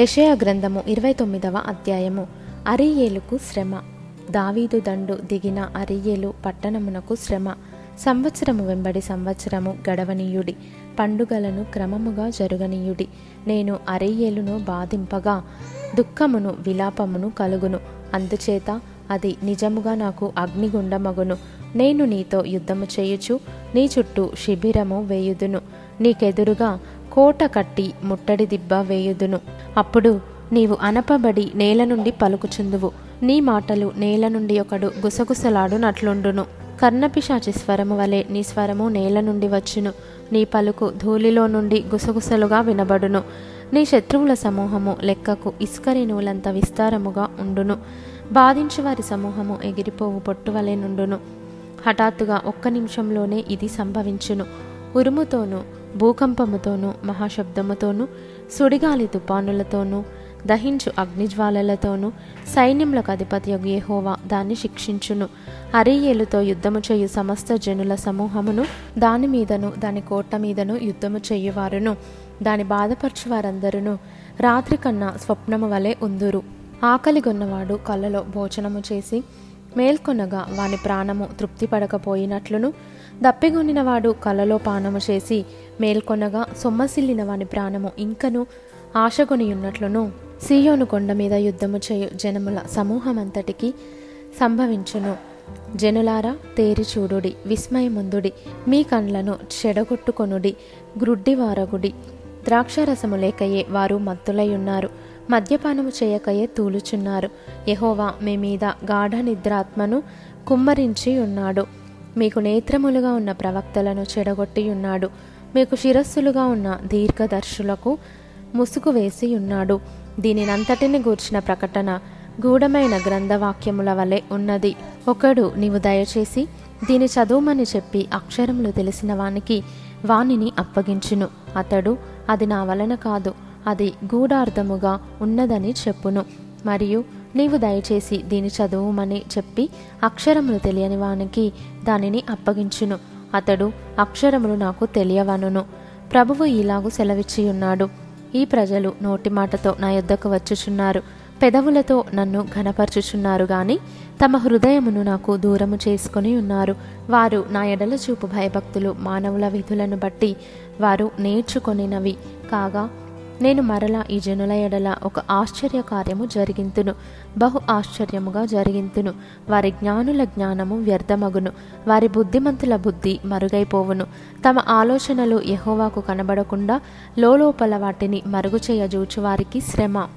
యషయ గ్రంథము ఇరవై తొమ్మిదవ అధ్యాయము. అరియేలుకు శ్రమ. దావీదు దండు దిగిన అరియేలు పట్టణమునకు శ్రమ. సంవత్సరము వెంబడి సంవత్సరము గడవనీయుడి. పండుగలను క్రమముగా జరుగనీయుడి. నేను అరియేలును బాధింపగా దుఃఖమును విలాపమును కలుగును. అందుచేత అది నిజముగా నాకు అగ్నిగుండమగును. నేను నీతో యుద్ధము చేయుచు నీ చుట్టూ శిబిరము వేయుదును. నీకెదురుగా కోట కట్టి ముట్టడి దిబ్బ వేయుదును. అప్పుడు నీవు అనపబడి నేల నుండి పలుకుచుందువు. నీ మాటలు నేల నుండి ఒకడు గుసగుసలాడునట్లుండును. కర్ణపిశాచి స్వరము వలె నీ స్వరము నేల నుండి వచ్చును. నీ పలుకు ధూళిలో నుండి గుసగుసలుగా వినబడును. నీ శత్రువుల సమూహము లెక్కకు ఇసుకరేణువులంత విస్తారముగా ఉండును. బాధించు వారి సమూహము ఎగిరిపోవు పొట్టువలే నుండును. హఠాత్తుగా ఒక్క నిమిషంలోనే ఇది సంభవించును. ఉరుముతోనూ భూకంపముతోనూ మహాశబ్దముతోనూ సుడిగాలి తుపానులతోనూ దహించు అగ్నిజ్వాలలతోనూ సైన్యములకు అధిపతి యహోవా దాన్ని శిక్షించును. అరియేలుతో యుద్ధము చేయు సమస్త జనుల సమూహమును దాని మీదను దాని కోట మీదను యుద్ధము చేయువారును. దాని బాధపరచు వారందరును రాత్రి కన్నా స్వప్నము వలె ఉందురు. ఆకలిగొన్నవాడు కళ్ళలో భోజనము చేసి మేల్కొనగా వాని ప్రాణము తృప్తిపడకపోయినట్లును. దప్పిగొనినవాడు కలలో పానము చేసి మేల్కొనగా సొమ్మసిల్లిన వాని ప్రాణము ఇంకను ఆశగొనియున్నట్లును. సీయోను కొండ మీద యుద్ధము చేయు జనముల సమూహమంతటికి సంభవించును. జనులారా తేరిచూడుడి విస్మయముందుడి మీ కండ్లను చెడగొట్టుకొనుడి గ్రుడ్డివారగుడి. ద్రాక్షరసము లేకయే వారు మత్తులై ఉన్నారు. మద్యపానము చేయకయే తూలుచున్నారు. యహోవా మీ మీద గాఢ నిద్రాత్మను కుమ్మరించి ఉన్నాడు. మీకు నేత్రములుగా ఉన్న ప్రవక్తలను చెడగొట్టి ఉన్నాడు. మీకు శిరస్సులుగా ఉన్న దీర్ఘదర్శులకు ముసుగు వేసి ఉన్నాడు. దీనినంతటిని గూర్చిన ప్రకటన గూఢమైన గ్రంథవాక్యముల వలె ఉన్నది. ఒకడు నీవు దయచేసి దీని చదువుమని చెప్పి అక్షరములు తెలిసిన వానికి వానిని అప్పగించును. అతడు అది నా వలన కాదు. అది గూఢార్థముగా ఉన్నదని చెప్పును. మరియు నీవు దయచేసి దీని చదువుమని చెప్పి అక్షరములు తెలియని వానికి దానిని అప్పగించును. అతడు అక్షరములు నాకు తెలియవనును. ప్రభువు ఇలాగు సెలవిచ్చి ఉన్నాడు ఈ ప్రజలు నోటి మాటతో నా యొద్దకు వచ్చుచున్నారు. పెదవులతో నన్ను ఘనపరచుచున్నారు గాని తమ హృదయమును నాకు దూరము చేసుకుని ఉన్నారు. వారు నా ఎడల చూపు భయభక్తులు మానవుల విధులను బట్టి వారు నేర్చుకొనినవి. కాగా నేను మరలా ఈ జనుల ఎడల ఒక ఆశ్చర్య కార్యము జరిగింతును. బహు ఆశ్చర్యముగా జరిగింతును. వారి జ్ఞానుల జ్ఞానము వ్యర్థమగును. వారి బుద్ధిమంతుల బుద్ధి మరుగైపోవును. తమ ఆలోచనలు యహోవాకు కనబడకుండా లోపల వాటిని మరుగు చేయజూచు వారికి శ్రమ.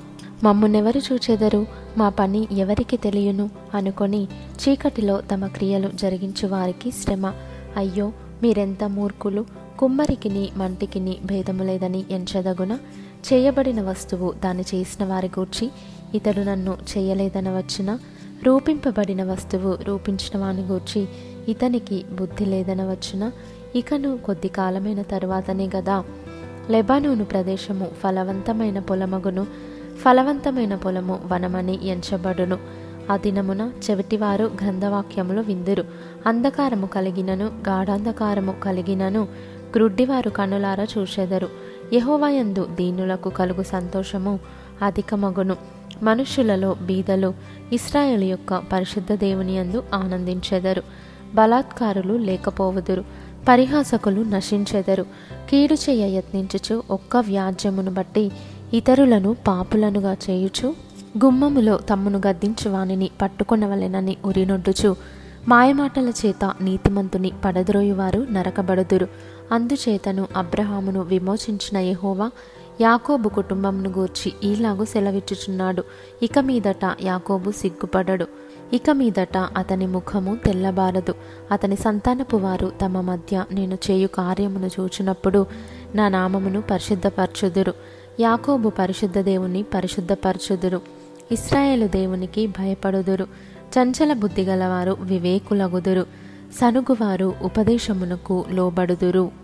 మమ్మునెవరు చూచెదరు? మా పని ఎవరికి తెలియను? అనుకొని చీకటిలో తమ క్రియలు జరిగించు వారికి శ్రమ. అయ్యో మీరెంత మూర్ఖులు? కుమ్మరికిని మంటికిని భేదము లేదని ఎంచదగున? చేయబడిన వస్తువు దాన్ని చేసిన వారి గూర్చి ఇతడు నన్ను చేయలేదనవచ్చున రూపింపబడిన వస్తువు రూపించిన వాని గూర్చి ఇతనికి బుద్ధి లేదనవచ్చున ఇకను కొద్ది కాలమైన తరువాతనే గదా. లెబానోను ప్రదేశము ఫలవంతమైన పొలమగును ఫలవంతమైన పొలము వనమని ఎంచబడును. ఆ దినమున చెవిటివారు గ్రంథవాక్యములు విందురు. అంధకారము కలిగినను గాఢాంధకారము కలిగినను గ్రుడ్డివారు కనులారా చూచెదరు. యహోవయందు దీనులకు కలుగు సంతోషము అధికమగును. మనుషులలో బీదలు ఇస్రాయేల్ యొక్క పరిశుద్ధ దేవుని యందు ఆనందించెదరు. బలాత్కారులు లేకపోవుదురు. పరిహాసకులు నశించెదరు. కీడు చేయ యత్నించుచు ఒక్క వ్యాజ్యమును బట్టి ఇతరులను పాపులనుగా చేయుచు గుమ్మములో తమ్మును గద్దించు వానిని పట్టుకొనవలెనని ఉరినొడ్డుచు మాయమాటల చేత నీతిమంతుని పడద్రోయువారు నరకబడుదురు. అందుచేతను అబ్రహామును విమోచించిన యహోవా యాకోబు కుటుంబంను గూర్చి ఈలాగు సెలవిచ్చుచున్నాడు. ఇక మీదట యాకోబు సిగ్గుపడడు. ఇక మీదట అతని ముఖము తెల్లబారదు. అతని సంతానపు వారు తమ మధ్య నేను చేయు కార్యమును చూచినప్పుడు నా నామమును పరిశుద్ధపరచుదురు. యాకోబు పరిశుద్ధ దేవుని పరిశుద్ధపరచుదురు. ఇస్రాయేలు దేవునికి భయపడుదురు. చంచల బుద్ధి గలవారు వివేకులగుదురు. సనుగువారు ఉపదేశమునకు లోబడుదురు.